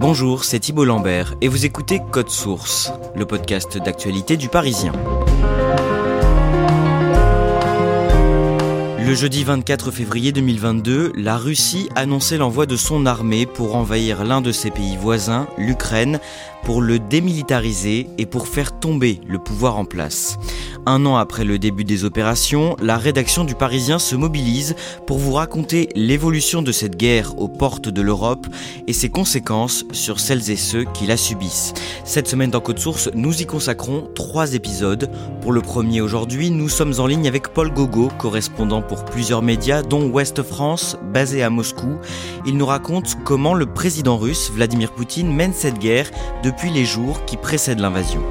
Bonjour, c'est Thibault Lambert et vous écoutez Code Source, le podcast d'actualité du Parisien. Le jeudi 24 février 2022, la Russie annonçait l'envoi de son armée pour envahir l'un de ses pays voisins, l'Ukraine, pour le démilitariser et pour faire tomber le pouvoir en place. Un an après le début des opérations, la rédaction du Parisien se mobilise pour vous raconter l'évolution de cette guerre aux portes de l'Europe et ses conséquences sur celles et ceux qui la subissent. Cette semaine dans Code Source, nous y consacrons trois épisodes. Pour le premier aujourd'hui, nous sommes en ligne avec Paul Gogo, correspondant pour plusieurs médias, dont Ouest France, basé à Moscou. Il nous raconte comment le président russe, Vladimir Poutine, mène cette guerre depuis les jours qui précèdent l'invasion.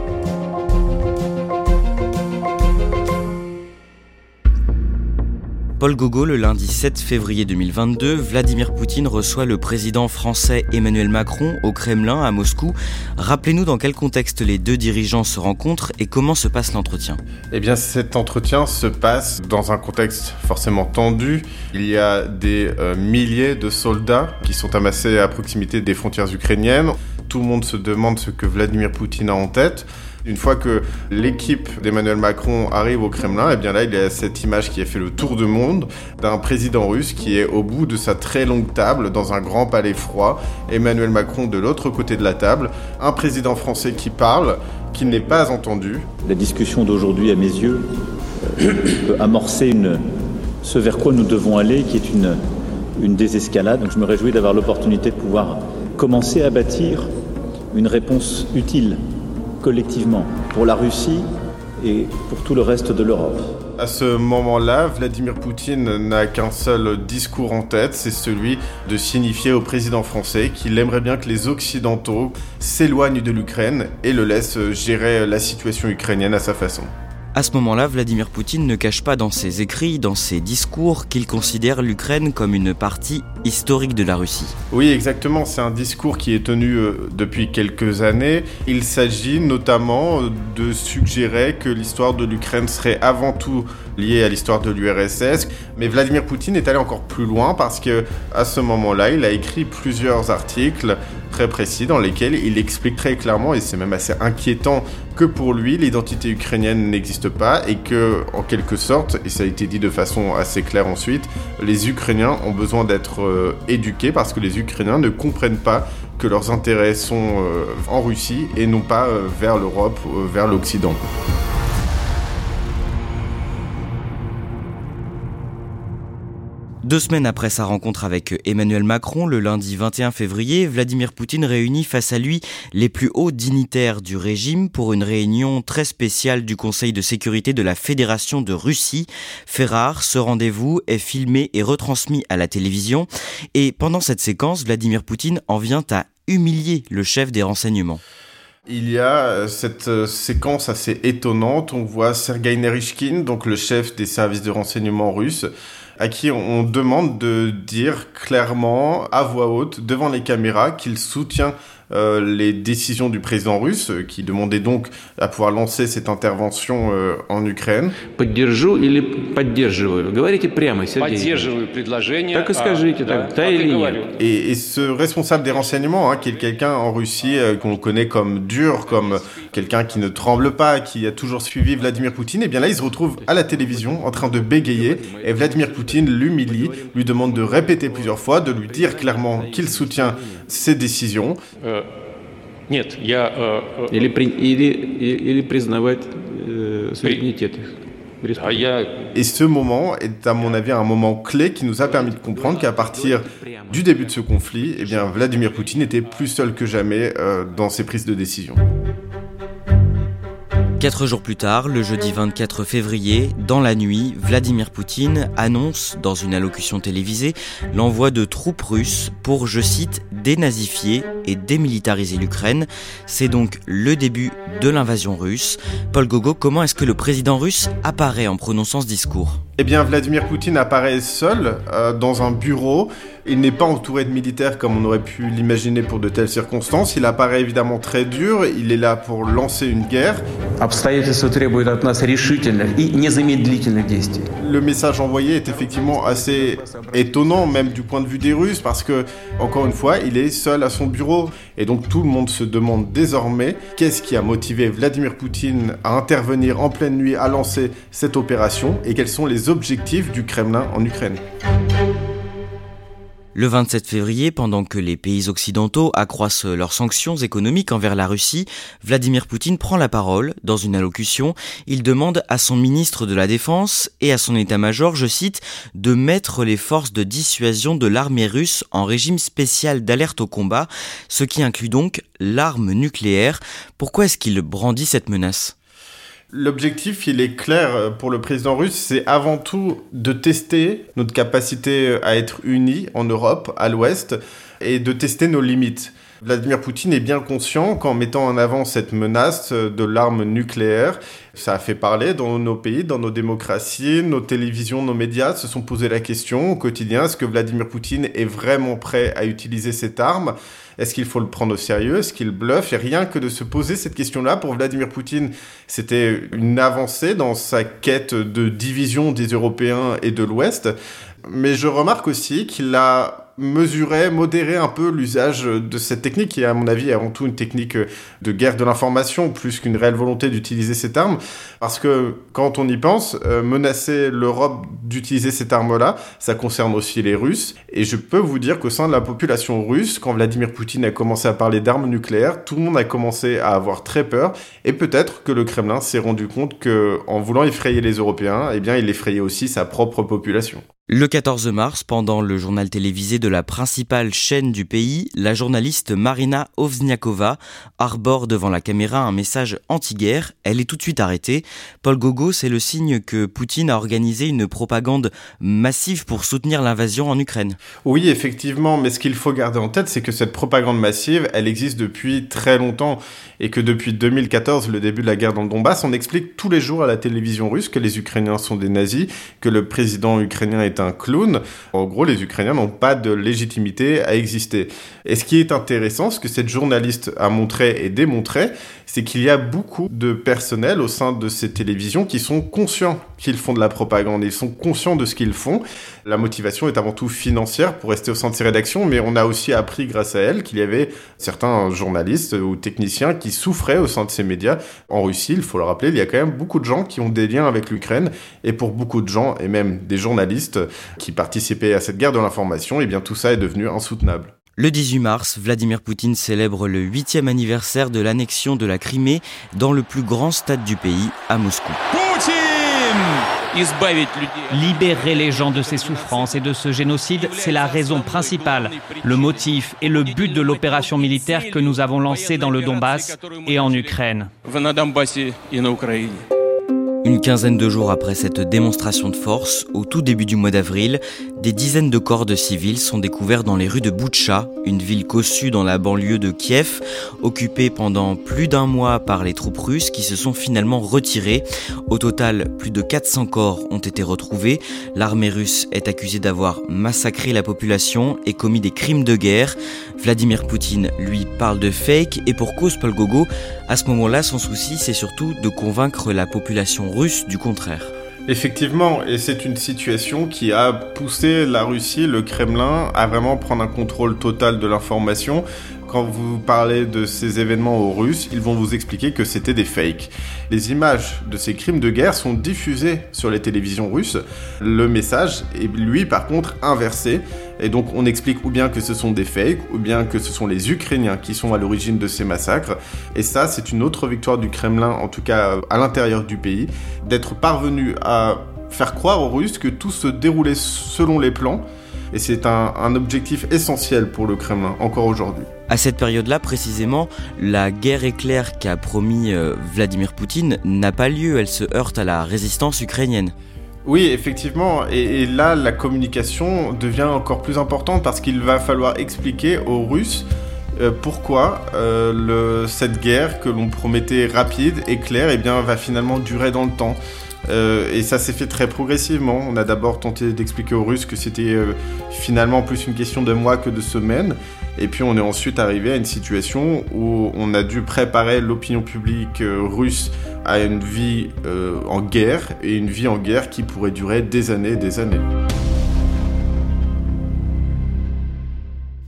Paul Gogo, le lundi 7 février 2022, Vladimir Poutine reçoit le président français Emmanuel Macron au Kremlin à Moscou. Rappelez-nous dans quel contexte les deux dirigeants se rencontrent et comment se passe l'entretien. Eh bien, cet entretien se passe dans un contexte forcément tendu. Il y a des euh, milliers de soldats qui sont amassés à proximité des frontières ukrainiennes. Tout le monde se demande ce que Vladimir Poutine a en tête. Une fois que l'équipe d'Emmanuel Macron arrive au Kremlin, et eh bien là, il y a cette image qui a fait le tour du monde d'un président russe qui est au bout de sa très longue table dans un grand palais froid. Emmanuel Macron de l'autre côté de la table, un président français qui parle, qui n'est pas entendu. La discussion d'aujourd'hui, à mes yeux, euh, peut amorcer une, ce vers quoi nous devons aller, qui est une, une désescalade. Donc je me réjouis d'avoir l'opportunité de pouvoir commencer à bâtir une réponse utile collectivement pour la Russie et pour tout le reste de l'Europe. À ce moment-là, Vladimir Poutine n'a qu'un seul discours en tête, c'est celui de signifier au président français qu'il aimerait bien que les Occidentaux s'éloignent de l'Ukraine et le laissent gérer la situation ukrainienne à sa façon. À ce moment-là, Vladimir Poutine ne cache pas dans ses écrits, dans ses discours, qu'il considère l'Ukraine comme une partie historique de la Russie. Oui, exactement. C'est un discours qui est tenu euh, depuis quelques années. Il s'agit notamment euh, de suggérer que l'histoire de l'Ukraine serait avant tout liée à l'histoire de l'URSS. Mais Vladimir Poutine est allé encore plus loin parce que à ce moment-là, il a écrit plusieurs articles très précis dans lesquels il explique très clairement, et c'est même assez inquiétant, que pour lui, l'identité ukrainienne n'existe pas et que, en quelque sorte, et ça a été dit de façon assez claire ensuite, les Ukrainiens ont besoin d'être euh, éduqués parce que les Ukrainiens ne comprennent pas que leurs intérêts sont euh, en Russie et non pas euh, vers l'Europe, vers l'Occident. Deux semaines après sa rencontre avec Emmanuel Macron, le lundi 21 février, Vladimir Poutine réunit face à lui les plus hauts dignitaires du régime pour une réunion très spéciale du Conseil de sécurité de la Fédération de Russie. Fait rare, ce rendez-vous est filmé et retransmis à la télévision. Et pendant cette séquence, Vladimir Poutine en vient à humilier le chef des renseignements. Il y a euh, cette euh, séquence assez étonnante. On voit Sergei Nerishkin, donc le chef des services de renseignement russes, à qui on demande de dire clairement, à voix haute, devant les caméras, qu'il soutient euh, les décisions du président russe, euh, qui demandait donc à pouvoir lancer cette intervention euh, en Ukraine. Поддержу или поддерживаю? Говорите прямо, Сергей. Поддерживаю предложение. Так и скажите, так, да или нет? Et, et ce responsable des renseignements, hein, qui est quelqu'un en Russie euh, qu'on connaît comme dur, comme quelqu'un qui ne tremble pas, qui a toujours suivi Vladimir Poutine, et bien là il se retrouve à la télévision en train de bégayer, et Vladimir Poutine l'humilie, lui demande de répéter plusieurs fois, de lui dire clairement qu'il soutient ces décisions. Et ce moment est, à mon avis, un moment clé qui nous a permis de comprendre qu'à partir du début de ce conflit, eh bien, Vladimir Poutine était plus seul que jamais euh, dans ses prises de décision. Quatre jours plus tard, le jeudi 24 février, dans la nuit, Vladimir Poutine annonce, dans une allocution télévisée, l'envoi de troupes russes pour, je cite, dénazifier et démilitariser l'Ukraine. C'est donc le début de l'invasion russe. Paul Gogo, comment est-ce que le président russe apparaît en prononçant ce discours? Eh bien, Vladimir Poutine apparaît seul euh, dans un bureau. Il n'est pas entouré de militaires comme on aurait pu l'imaginer pour de telles circonstances. Il apparaît évidemment très dur. Il est là pour lancer une guerre. Le message envoyé est effectivement assez étonnant, même du point de vue des Russes, parce que, encore une fois, il est seul à son bureau. Et donc tout le monde se demande désormais qu'est-ce qui a motivé Vladimir Poutine à intervenir en pleine nuit, à lancer cette opération, et quels sont les objectifs du Kremlin en Ukraine. Le 27 février, pendant que les pays occidentaux accroissent leurs sanctions économiques envers la Russie, Vladimir Poutine prend la parole dans une allocution. Il demande à son ministre de la Défense et à son état-major, je cite, de mettre les forces de dissuasion de l'armée russe en régime spécial d'alerte au combat, ce qui inclut donc l'arme nucléaire. Pourquoi est-ce qu'il brandit cette menace? L'objectif, il est clair euh, pour le président russe, c'est avant tout de tester notre capacité à être unis en Europe, à l'Ouest, et de tester nos limites. Vladimir Poutine est bien conscient qu'en mettant en avant cette menace de l'arme nucléaire, ça a fait parler dans nos pays, dans nos démocraties, nos télévisions, nos médias se sont posé la question au quotidien, est-ce que Vladimir Poutine est vraiment prêt à utiliser cette arme? Est-ce qu'il faut le prendre au sérieux? Est-ce qu'il bluffe? Et rien que de se poser cette question-là, pour Vladimir Poutine, c'était une avancée dans sa quête de division des Européens et de l'Ouest. Mais je remarque aussi qu'il a mesuré, modéré un peu l'usage de cette technique, qui est à mon avis avant tout une technique de guerre de l'information, plus qu'une réelle volonté d'utiliser cette arme. Parce que quand on y pense, euh, menacer l'Europe d'utiliser cette arme-là, ça concerne aussi les Russes. Et je peux vous dire qu'au sein de la population russe, quand Vladimir Poutine a commencé à parler d'armes nucléaires, tout le monde a commencé à avoir très peur. Et peut-être que le Kremlin s'est rendu compte que, en voulant effrayer les Européens, eh bien, il effrayait aussi sa propre population. Le 14 mars, pendant le journal télévisé de la principale chaîne du pays, la journaliste Marina Ovzniakova arbore devant la caméra un message anti-guerre. Elle est tout de suite arrêtée. Paul Gogo, c'est le signe que Poutine a organisé une propagande massive pour soutenir l'invasion en Ukraine. Oui, effectivement, mais ce qu'il faut garder en tête, c'est que cette propagande massive, elle existe depuis très longtemps et que depuis 2014, le début de la guerre dans le Donbass, on explique tous les jours à la télévision russe que les Ukrainiens sont des nazis, que le président ukrainien est un clown. En gros, les Ukrainiens n'ont pas de légitimité à exister. Et ce qui est intéressant, ce que cette journaliste a montré et démontré, c'est qu'il y a beaucoup de personnel au sein de ces télévisions qui sont conscients qu'ils font de la propagande. Ils sont conscients de ce qu'ils font. La motivation est avant tout financière pour rester au sein de ces rédactions, mais on a aussi appris grâce à elle qu'il y avait certains journalistes ou techniciens qui souffraient au sein de ces médias. En Russie, il faut le rappeler, il y a quand même beaucoup de gens qui ont des liens avec l'Ukraine, et pour beaucoup de gens, et même des journalistes qui participaient à cette guerre de l'information, et bien tout ça est devenu insoutenable. Le 18 mars, Vladimir Poutine célèbre le 8e anniversaire de l'annexion de la Crimée dans le plus grand stade du pays, à Moscou. Libérer les gens de ces souffrances et de ce génocide, c'est la raison principale, le motif et le but de l'opération militaire que nous avons lancée dans le Donbass et en Ukraine. Une quinzaine de jours après cette démonstration de force, au tout début du mois d'avril, des dizaines de corps de civils sont découverts dans les rues de Boutcha, une ville cossue dans la banlieue de Kiev, occupée pendant plus d'un mois par les troupes russes qui se sont finalement retirées. Au total, plus de 400 corps ont été retrouvés. L'armée russe est accusée d'avoir massacré la population et commis des crimes de guerre. Vladimir Poutine, lui, parle de fake et pour cause Paul Gogo, à ce moment-là, son souci, c'est surtout de convaincre la population russe du contraire. Effectivement, et c'est une situation qui a poussé la Russie, le Kremlin, à vraiment prendre un contrôle total de l'information. Quand vous parlez de ces événements aux Russes, ils vont vous expliquer que c'était des fakes. Les images de ces crimes de guerre sont diffusées sur les télévisions russes. Le message est lui par contre inversé. Et donc on explique ou bien que ce sont des fakes, ou bien que ce sont les Ukrainiens qui sont à l'origine de ces massacres. Et ça, c'est une autre victoire du Kremlin, en tout cas à l'intérieur du pays, d'être parvenu à faire croire aux Russes que tout se déroulait selon les plans. Et c'est un, un objectif essentiel pour le Kremlin, encore aujourd'hui. À cette période-là, précisément, la guerre éclair qu'a promis euh, Vladimir Poutine n'a pas lieu, elle se heurte à la résistance ukrainienne. Oui, effectivement, et, et, là, la communication devient encore plus importante parce qu'il va falloir expliquer aux Russes euh, pourquoi euh, cette guerre que l'on promettait rapide, éclair, eh bien, va finalement durer dans le temps. Euh, et ça s'est fait très progressivement. On a d'abord tenté d'expliquer aux Russes que c'était finalement plus une question de mois que de semaines. Et puis on est ensuite arrivé à une situation où on a dû préparer l'opinion publique russe à une vie en guerre et une vie en guerre qui pourrait durer des années et des années.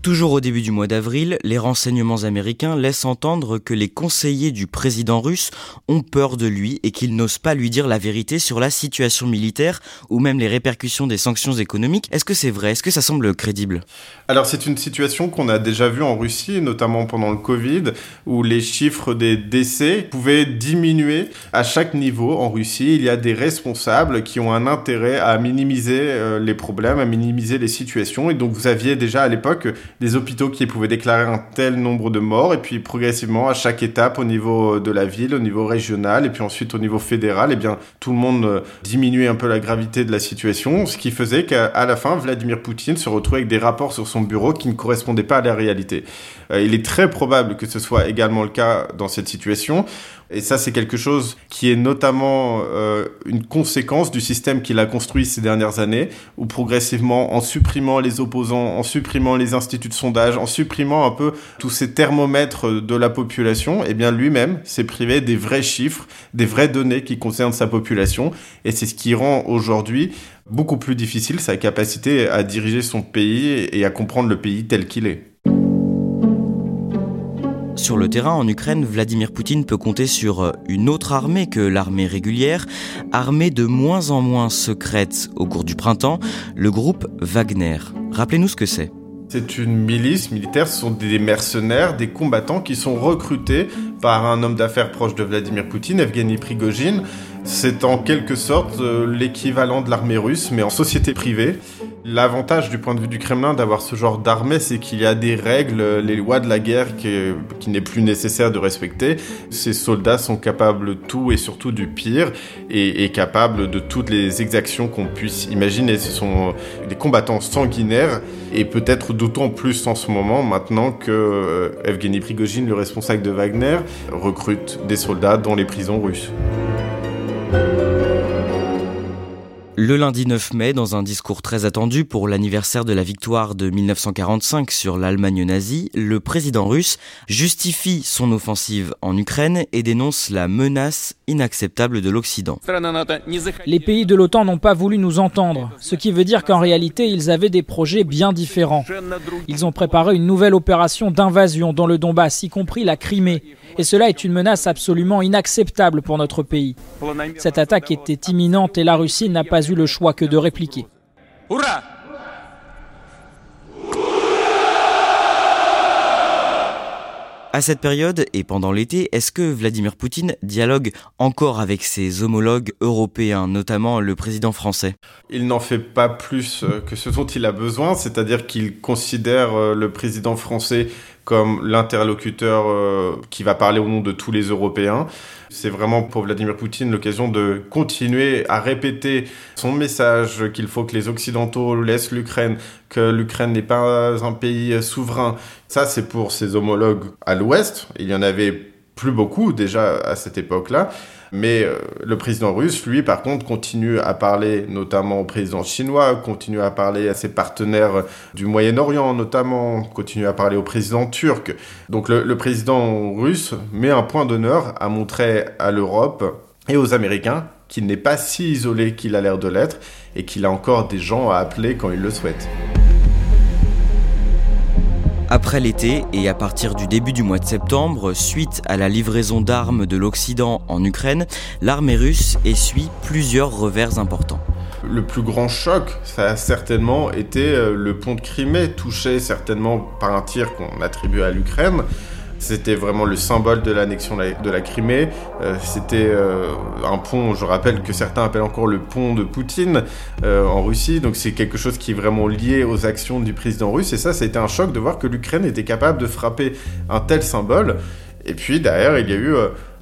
Toujours au début du mois d'avril, les renseignements américains laissent entendre que les conseillers du président russe ont peur de lui et qu'ils n'osent pas lui dire la vérité sur la situation militaire ou même les répercussions des sanctions économiques. Est-ce que c'est vrai? Est-ce que ça semble crédible? Alors c'est une situation qu'on a déjà vue en Russie, notamment pendant le Covid, où les chiffres des décès pouvaient diminuer à chaque niveau en Russie. Il y a des responsables qui ont un intérêt à minimiser euh, les problèmes, à minimiser les situations. Et donc vous aviez déjà à l'époque des hôpitaux qui pouvaient déclarer un tel nombre de morts, et puis progressivement, à chaque étape, au niveau de la ville, au niveau régional, et puis ensuite au niveau fédéral, eh bien tout le monde euh, diminuait un peu la gravité de la situation, ce qui faisait qu'à la fin, Vladimir Poutine se retrouvait avec des rapports sur son bureau qui ne correspondaient pas à la réalité. Euh, il est très probable que ce soit également le cas dans cette situation. Et ça, c'est quelque chose qui est notamment euh, une conséquence du système qu'il a construit ces dernières années, où progressivement, en supprimant les opposants, en supprimant les instituts de sondage, en supprimant un peu tous ces thermomètres de la population, eh bien lui-même s'est privé des vrais chiffres, des vraies données qui concernent sa population. Et c'est ce qui rend aujourd'hui beaucoup plus difficile sa capacité à diriger son pays et à comprendre le pays tel qu'il est. Sur le terrain en Ukraine, Vladimir Poutine peut compter sur euh, une autre armée que l'armée régulière, armée de moins en moins secrète au cours du printemps, le groupe Wagner. Rappelez-nous ce que c'est. C'est une milice militaire, ce sont des mercenaires, des combattants qui sont recrutés par un homme d'affaires proche de Vladimir Poutine, Evgeny Prigogine. C'est en quelque sorte euh, l'équivalent de l'armée russe, mais en société privée. L'avantage du point de vue du Kremlin d'avoir ce genre d'armée, c'est qu'il y a des règles, les lois de la guerre qui, qui n'est plus nécessaire de respecter. Ces soldats sont capables de tout et surtout du pire et, capables de toutes les exactions qu'on puisse imaginer. Ce sont des combattants sanguinaires et peut-être d'autant plus en ce moment maintenant que euh, Evgeny Prigogine, le responsable de Wagner, recrute des soldats dans les prisons russes. Le lundi 9 mai, dans un discours très attendu pour l'anniversaire de la victoire de 1945 sur l'Allemagne nazie, le président russe justifie son offensive en Ukraine et dénonce la menace inacceptable de l'Occident. Les pays de l'OTAN n'ont pas voulu nous entendre, ce qui veut dire qu'en réalité, ils avaient des projets bien différents. Ils ont préparé une nouvelle opération d'invasion dans le Donbass, y compris la Crimée. Et cela est une menace absolument inacceptable pour notre pays. Cette attaque était imminente et la Russie n'a pas eu le choix que de répliquer. À cette période et pendant l'été, est-ce que Vladimir Poutine dialogue encore avec ses homologues européens, notamment le président français? Il n'en fait pas plus euh, que ce dont il a besoin, c'est-à-dire qu'il considère euh, le président français comme l'interlocuteur euh, qui va parler au nom de tous les Européens. C'est vraiment pour Vladimir Poutine l'occasion de continuer à répéter son message qu'il faut que les Occidentaux laissent l'Ukraine, que l'Ukraine n'est pas un pays souverain. Ça, c'est pour ses homologues à l'Ouest. Il y en avait plus beaucoup déjà à cette époque-là. Mais euh, le président russe, lui, par contre, continue à parler notamment au président chinois, continue à parler à ses partenaires du Moyen-Orient notamment, continue à parler au président turc. Donc le, le président russe met un point d'honneur à montrer à l'Europe et aux Américains qu'il n'est pas si isolé qu'il a l'air de l'être et qu'il a encore des gens à appeler quand il le souhaite. Après l'été et à partir du début du mois de septembre, suite à la livraison d'armes de l'Occident en Ukraine, l'armée russe essuie plusieurs revers importants. Le plus grand choc, ça a certainement été euh, le pont de Crimée, touché certainement par un tir qu'on attribue à l'Ukraine. C'était vraiment le symbole de l'annexion de la Crimée. Euh, c'était euh, un pont, je rappelle que certains appellent encore le pont de Poutine euh, en Russie. Donc c'est quelque chose qui est vraiment lié aux actions du président russe. Et ça, ça a été un choc de voir que l'Ukraine était capable de frapper un tel symbole. Et puis derrière, il y a eu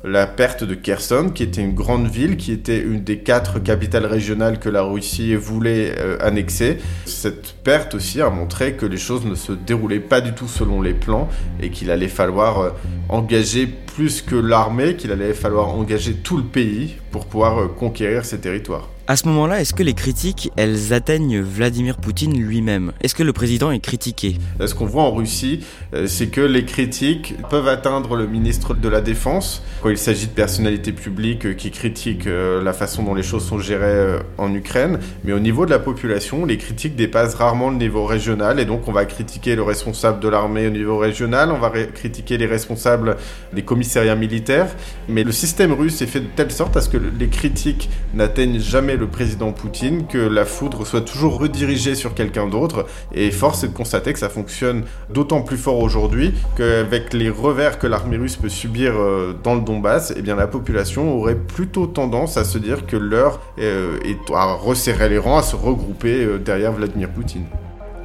la perte de Kherson, qui était une grande ville, qui était une des quatre capitales régionales que la Russie voulait euh, annexer. Cette perte aussi a montré que les choses ne se déroulaient pas du tout selon les plans et qu'il allait falloir euh, engager plus que l'armée, qu'il allait falloir engager tout le pays pour pouvoir euh, conquérir ces territoires. À ce moment-là, est-ce que les critiques, elles atteignent Vladimir Poutine lui-même? Est-ce que le président est critiqué? Ce qu'on voit en Russie, euh, c'est que les critiques peuvent atteindre le ministre de la Défense, quand il s'agit de personnalités publiques euh, qui critiquent euh, la façon dont les choses sont gérées en Ukraine. Mais au niveau de la population, les critiques dépassent rarement le niveau régional, et donc on va critiquer le responsable de l'armée au niveau régional, on va critiquer les responsables des commissariats militaires, mais le système russe est fait de telle sorte à ce que les critiques n'atteignent jamais le président Poutine, que la foudre soit toujours redirigée sur quelqu'un d'autre. Et force est de constater que ça fonctionne d'autant plus fort aujourd'hui qu'avec les revers que l'armée russe peut subir euh, dans le Donbass, eh bien la population aurait plutôt tendance à se dire que l'heure euh, est à resserrer les rangs, à se regrouper euh, derrière Vladimir Poutine.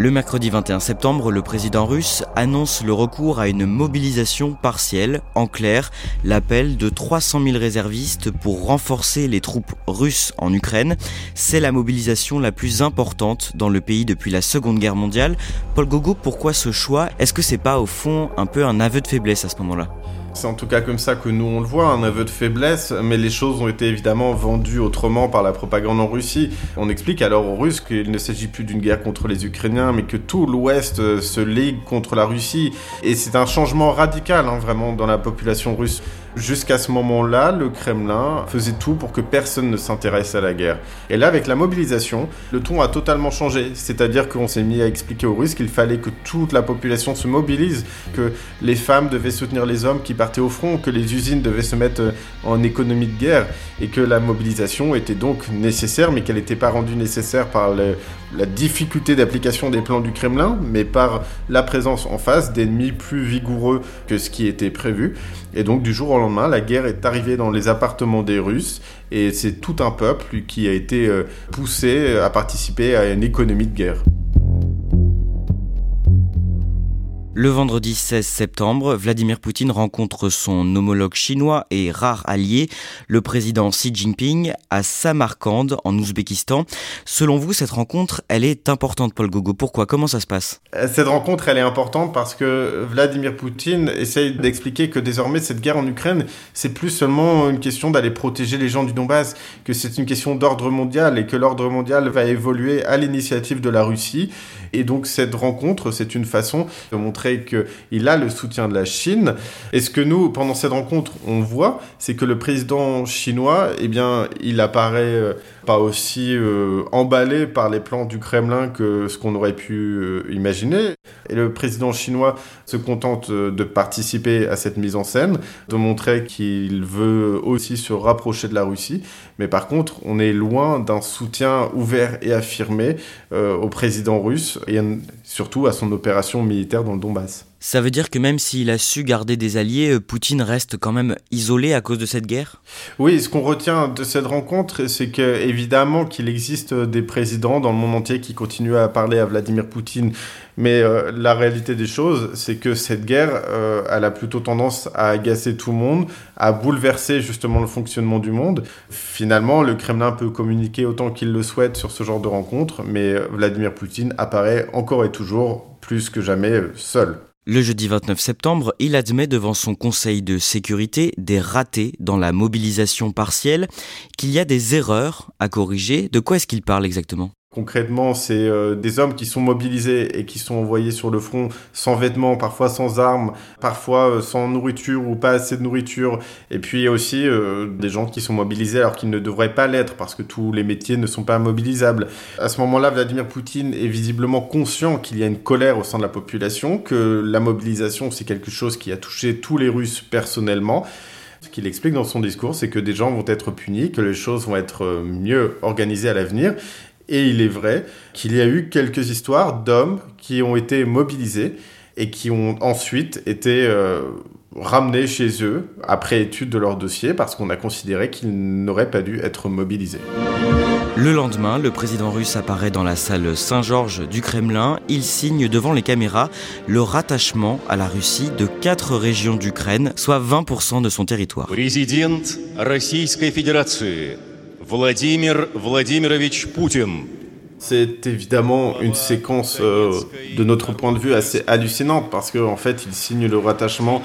Le mercredi 21 septembre, le président russe annonce le recours à une mobilisation partielle. En clair, l'appel de 300 000 réservistes pour renforcer les troupes russes en Ukraine. C'est la mobilisation la plus importante dans le pays depuis la Seconde Guerre mondiale. Paul Gogo, pourquoi ce choix? Est-ce que c'est pas au fond un peu un aveu de faiblesse à ce moment-là? C'est en tout cas comme ça que nous on le voit, un aveu de faiblesse, mais les choses ont été évidemment vendues autrement par la propagande en Russie. On explique alors aux Russes qu'il ne s'agit plus d'une guerre contre les Ukrainiens, mais que tout l'Ouest euh, se ligue contre la Russie. Et c'est un changement radical, hein, vraiment, dans la population russe. Jusqu'à ce moment-là, le Kremlin faisait tout pour que personne ne s'intéresse à la guerre. Et là, avec la mobilisation, le ton a totalement changé. C'est-à-dire qu'on s'est mis à expliquer aux Russes qu'il fallait que toute la population se mobilise, que les femmes devaient soutenir les hommes qui partaient au front, que les usines devaient se mettre en économie de guerre, et que la mobilisation était donc nécessaire, mais qu'elle n'était pas rendue nécessaire par la difficulté d'application des plans du Kremlin, mais par la présence en face d'ennemis plus vigoureux que ce qui était prévu. Et donc, du jour au lendemain, la guerre est arrivée dans les appartements des Russes et c'est tout un peuple qui a été euh, poussé à participer à une économie de guerre. Le vendredi 16 septembre, Vladimir Poutine rencontre son homologue chinois et rare allié, le président Xi Jinping, à Samarkand, en Ouzbékistan. Selon vous, cette rencontre, elle est importante, Paul Gogo. Pourquoi? Comment ça se passe? Euh, Cette rencontre, elle est importante parce que Vladimir Poutine essaye d'expliquer que désormais, cette guerre en Ukraine, c'est plus seulement une question d'aller protéger les gens du Donbass, que c'est une question d'ordre mondial et que l'ordre mondial va évoluer à l'initiative de la Russie. Et donc, cette rencontre, c'est une façon de montrer qu'il a le soutien de la Chine. Et ce que nous, pendant cette rencontre, on voit, c'est que le président chinois, eh bien, il apparaît euh, pas aussi euh, emballé par les plans du Kremlin que ce qu'on aurait pu euh, imaginer. Et le président chinois se contente de participer à cette mise en scène, de montrer qu'il veut aussi se rapprocher de la Russie. Mais par contre, on est loin d'un soutien ouvert et affirmé au président russe et surtout à son opération militaire dans le Donbass. Ça veut dire que même s'il a su garder des alliés, Poutine reste quand même isolé à cause de cette guerre? Oui, ce qu'on retient de cette rencontre, c'est que évidemment qu'il existe des présidents dans le monde entier qui continuent à parler à Vladimir Poutine, mais euh, la réalité des choses, c'est que cette guerre, euh, elle a plutôt tendance à agacer tout le monde, à bouleverser justement le fonctionnement du monde. Finalement, le Kremlin peut communiquer autant qu'il le souhaite sur ce genre de rencontre, mais euh, Vladimir Poutine apparaît encore et toujours plus que jamais seul. Le jeudi 29 septembre, il admet devant son Conseil de sécurité des ratés dans la mobilisation partielle, qu'il y a des erreurs à corriger. De quoi est-ce qu'il parle exactement? Concrètement, c'est euh, des hommes qui sont mobilisés et qui sont envoyés sur le front sans vêtements, parfois sans armes, parfois euh, sans nourriture ou pas assez de nourriture. Et puis aussi euh, des gens qui sont mobilisés alors qu'ils ne devraient pas l'être parce que tous les métiers ne sont pas mobilisables. À ce moment-là, Vladimir Poutine est visiblement conscient qu'il y a une colère au sein de la population, que la mobilisation c'est quelque chose qui a touché tous les Russes personnellement. Ce qu'il explique dans son discours, c'est que des gens vont être punis, que les choses vont être mieux organisées à l'avenir et il est vrai qu'il y a eu quelques histoires d'hommes qui ont été mobilisés et qui ont ensuite été euh, ramenés chez eux après étude de leur dossier parce qu'on a considéré qu'ils n'auraient pas dû être mobilisés. Le lendemain, le président russe apparaît dans la salle Saint-Georges du Kremlin. Il signe devant les caméras le rattachement à la Russie de quatre régions d'Ukraine, soit 20% de son territoire. Président Vladimir Vladimirovich Poutine. C'est évidemment une séquence euh, de notre point de vue assez hallucinante parce qu'en en fait il signe le rattachement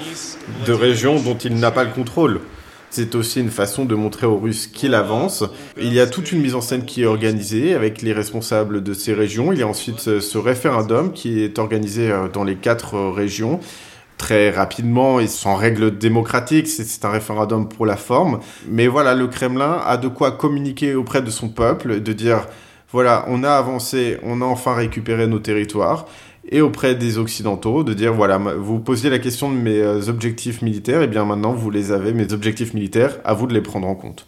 de régions dont il n'a pas le contrôle. C'est aussi une façon de montrer aux Russes qu'il avance. Il y a toute une mise en scène qui est organisée avec les responsables de ces régions. Il y a ensuite ce référendum qui est organisé euh, dans les quatre euh, régions très rapidement et sans règles démocratiques. C'est un référendum pour la forme. Mais voilà, le Kremlin a de quoi communiquer auprès de son peuple, de dire, voilà, on a avancé, on a enfin récupéré nos territoires. Et auprès des Occidentaux, de dire, voilà, vous posiez la question de mes euh, objectifs militaires, et bien maintenant vous les avez, mes objectifs militaires, à vous de les prendre en compte.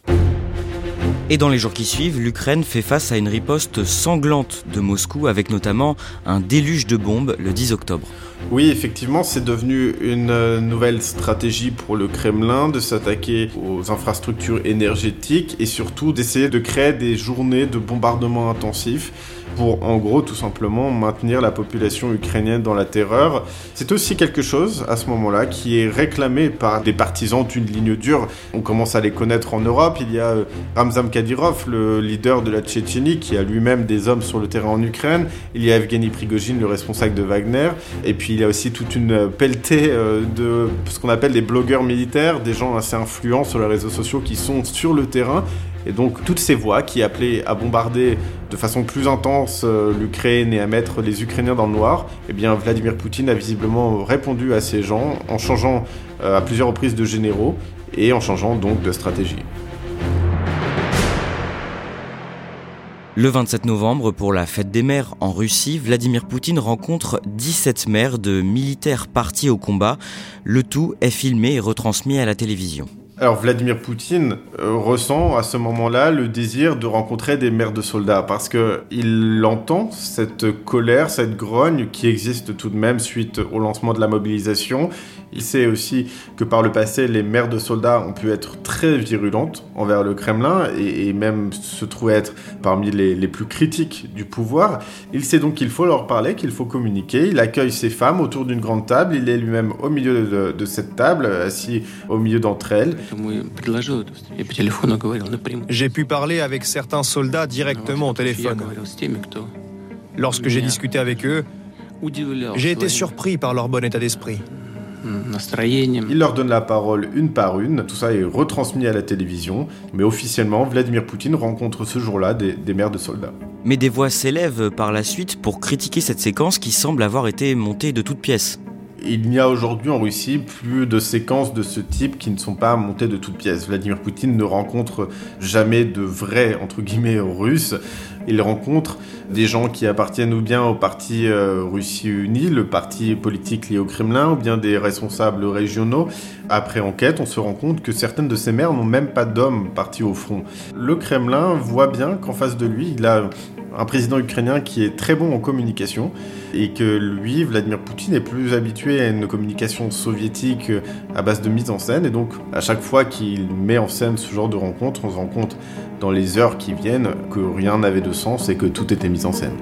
Et dans les jours qui suivent, l'Ukraine fait face à une riposte sanglante de Moscou avec notamment un déluge de bombes le 10 octobre. Oui, effectivement, c'est devenu une euh, nouvelle stratégie pour le Kremlin de s'attaquer aux infrastructures énergétiques et surtout d'essayer de créer des journées de bombardement intensifs pour en gros tout simplement maintenir la population ukrainienne dans la terreur. C'est aussi quelque chose à ce moment-là qui est réclamé par des partisans d'une ligne dure. On commence à les connaître en Europe. Il y a euh, Ramzan Kadyrov, le leader de la Tchétchénie, qui a lui-même des hommes sur le terrain en Ukraine. Il y a Evgeny Prigogine, le responsable de Wagner. Et puis il y a aussi toute une pelletée euh, de ce qu'on appelle des blogueurs militaires, des gens assez influents sur les réseaux sociaux qui sont sur le terrain et donc toutes ces voix qui appelaient à bombarder de façon plus intense euh, l'Ukraine et à mettre les Ukrainiens dans le noir, eh bien Vladimir Poutine a visiblement répondu à ces gens en changeant euh, à plusieurs reprises de généraux et en changeant donc de stratégie. Le 27 novembre, pour la fête des mères en Russie, Vladimir Poutine rencontre 17 mères de militaires partis au combat. Le tout est filmé et retransmis à la télévision. Alors Vladimir Poutine euh, ressent à ce moment-là le désir de rencontrer des mères de soldats parce que il entend cette colère, cette grogne qui existe tout de même suite au lancement de la mobilisation. Il sait aussi que par le passé, les mères de soldats ont pu être très virulentes envers le Kremlin et, même se trouver être parmi les, plus critiques du pouvoir. Il sait donc qu'il faut leur parler, qu'il faut communiquer. Il accueille ces femmes autour d'une grande table. Il est lui-même au milieu de cette table, assis au milieu d'entre elles. J'ai pu parler avec certains soldats directement au téléphone. Lorsque j'ai discuté avec eux, j'ai été surpris par leur bon état d'esprit. Il leur donne la parole une par une, tout ça est retransmis à la télévision, mais officiellement, Vladimir Poutine rencontre ce jour-là des, des mères de soldats. Mais des voix s'élèvent par la suite pour critiquer cette séquence qui semble avoir été montée de toutes pièces. Il n'y a aujourd'hui en Russie plus de séquences de ce type qui ne sont pas montées de toutes pièces. Vladimir Poutine ne rencontre jamais de vrais, entre guillemets, russes. Il rencontre des gens qui appartiennent ou bien au parti euh, Russie Unie, le parti politique lié au Kremlin, ou bien des responsables régionaux. Après enquête, on se rend compte que certaines de ces mères n'ont même pas d'hommes partis au front. Le Kremlin voit bien qu'en face de lui, il a un président ukrainien qui est très bon en communication et que lui, Vladimir Poutine, est plus habitué à une communication soviétique à base de mise en scène. Et donc, à chaque fois qu'il met en scène ce genre de rencontre, on se rend compte dans les heures qui viennent que rien n'avait de sens et que tout était mis en scène.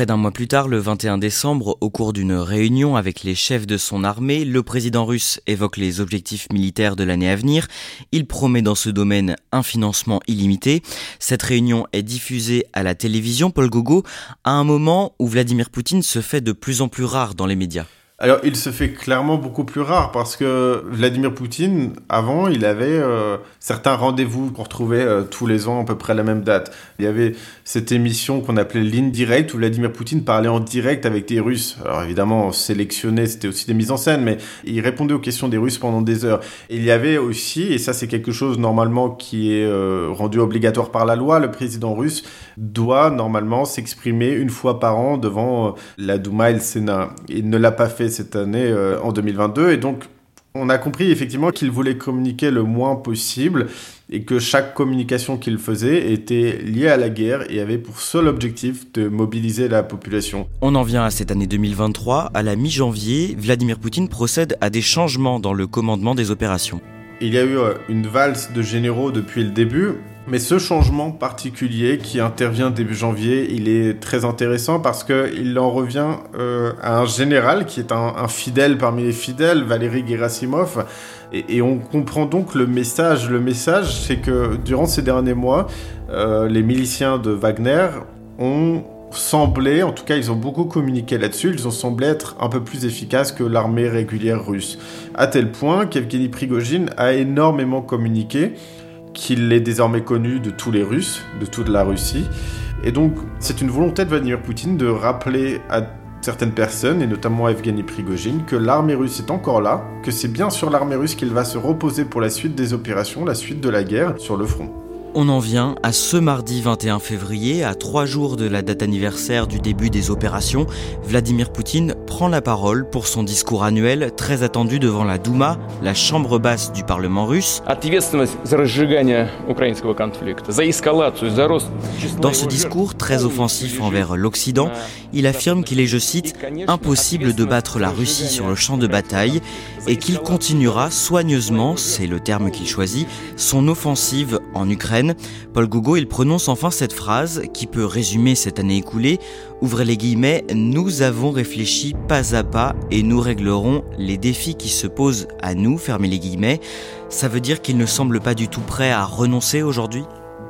Près d'un mois plus tard, le 21 décembre, au cours d'une réunion avec les chefs de son armée, le président russe évoque les objectifs militaires de l'année à venir. Il promet dans ce domaine un financement illimité. Cette réunion est diffusée à la télévision, Paul Gogo, à un moment où Vladimir Poutine se fait de plus en plus rare dans les médias. Alors, il se fait clairement beaucoup plus rare parce que Vladimir Poutine, avant, il avait euh, certains rendez-vous qu'on retrouvait euh, tous les ans à peu près à la même date. Il y avait cette émission qu'on appelait Ligne Directe où Vladimir Poutine parlait en direct avec des Russes. Alors évidemment, sélectionné, c'était aussi des mises en scène, mais il répondait aux questions des Russes pendant des heures. il y avait aussi, et ça c'est quelque chose normalement qui est euh, rendu obligatoire par la loi, le président russe doit normalement s'exprimer une fois par an devant la Douma et le Sénat. Il ne l'a pas fait cette année euh, en 2022 et donc on a compris effectivement qu'il voulait communiquer le moins possible et que chaque communication qu'il faisait était liée à la guerre et avait pour seul objectif de mobiliser la population. On en vient à cette année 2023. À la mi-janvier, Vladimir Poutine procède à des changements dans le commandement des opérations. Il y a eu euh, une valse de généraux depuis le début, mais ce changement particulier qui intervient début janvier, il est très intéressant parce qu'il en revient euh, à un général qui est un, fidèle parmi les fidèles, Valéry Gerasimov, et, on comprend donc le message. Le message, c'est que durant ces derniers mois, euh, les miliciens de Wagner ont semblé, en tout cas ils ont beaucoup communiqué là-dessus, ils ont semblé être un peu plus efficaces que l'armée régulière russe. À tel point qu'Evgeny Prigogine a énormément communiqué, qu'il est désormais connu de tous les Russes, de toute la Russie. Et donc c'est une volonté de Vladimir Poutine de rappeler à certaines personnes, et notamment Evgeny Prigogine, que l'armée russe est encore là, que c'est bien sur l'armée russe qu'il va se reposer pour la suite des opérations, la suite de la guerre sur le front. On en vient à ce mardi 21 février, à trois jours de la date anniversaire du début des opérations. Vladimir Poutine prend la parole pour son discours annuel très attendu devant la Douma, la chambre basse du Parlement russe. Dans ce discours très offensif envers l'Occident, il affirme qu'il est, je cite, impossible de battre la Russie sur le champ de bataille et qu'il continuera soigneusement, c'est le terme qu'il choisit, son offensive en Ukraine Paul Gougo, il prononce enfin cette phrase qui peut résumer cette année écoulée. Ouvrez les guillemets, nous avons réfléchi pas à pas et nous réglerons les défis qui se posent à nous, fermez les guillemets. Ça veut dire qu'il ne semble pas du tout prêt à renoncer aujourd'hui?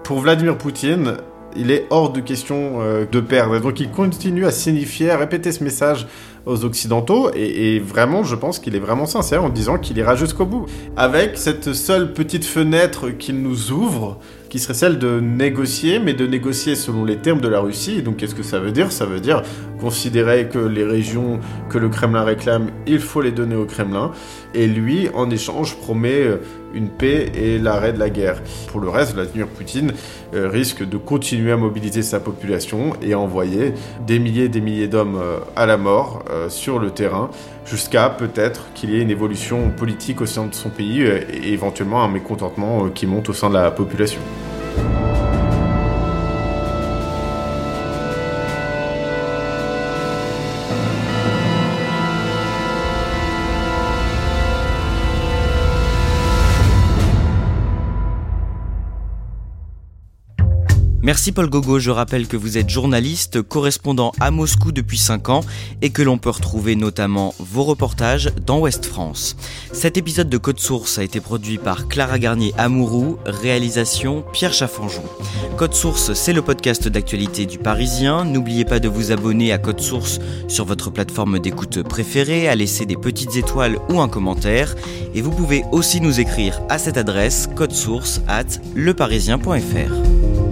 Pour Vladimir Poutine, il est hors de question euh, de perdre. Donc il continue à signifier, à répéter ce message aux Occidentaux. Et, et vraiment, je pense qu'il est vraiment sincère en disant qu'il ira jusqu'au bout. Avec cette seule petite fenêtre qu'il nous ouvre, qui serait celle de négocier, mais de négocier selon les termes de la Russie. donc qu'est-ce que ça veut dire? Ça veut dire considérer que les régions que le Kremlin réclame, il faut les donner au Kremlin. Et lui, en échange, promet euh, une paix et l'arrêt de la guerre. Pour le reste, Vladimir Poutine euh, risque de continuer à mobiliser sa population et à envoyer des milliers et des milliers d'hommes euh, à la mort sur le terrain, jusqu'à peut-être qu'il y ait une évolution politique au sein de son pays et éventuellement un mécontentement qui monte au sein de la population. Merci Paul Gogo, je rappelle que vous êtes journaliste, correspondant à Moscou depuis 5 ans et que l'on peut retrouver notamment vos reportages dans Ouest France. Cet épisode de Code Source a été produit par Clara Garnier Amourou, réalisation Pierre Chaffanjon. Code Source, c'est le podcast d'actualité du Parisien. N'oubliez pas de vous abonner à Code Source sur votre plateforme d'écoute préférée, à laisser des petites étoiles ou un commentaire. Et vous pouvez aussi nous écrire à cette adresse source at leparisien.fr.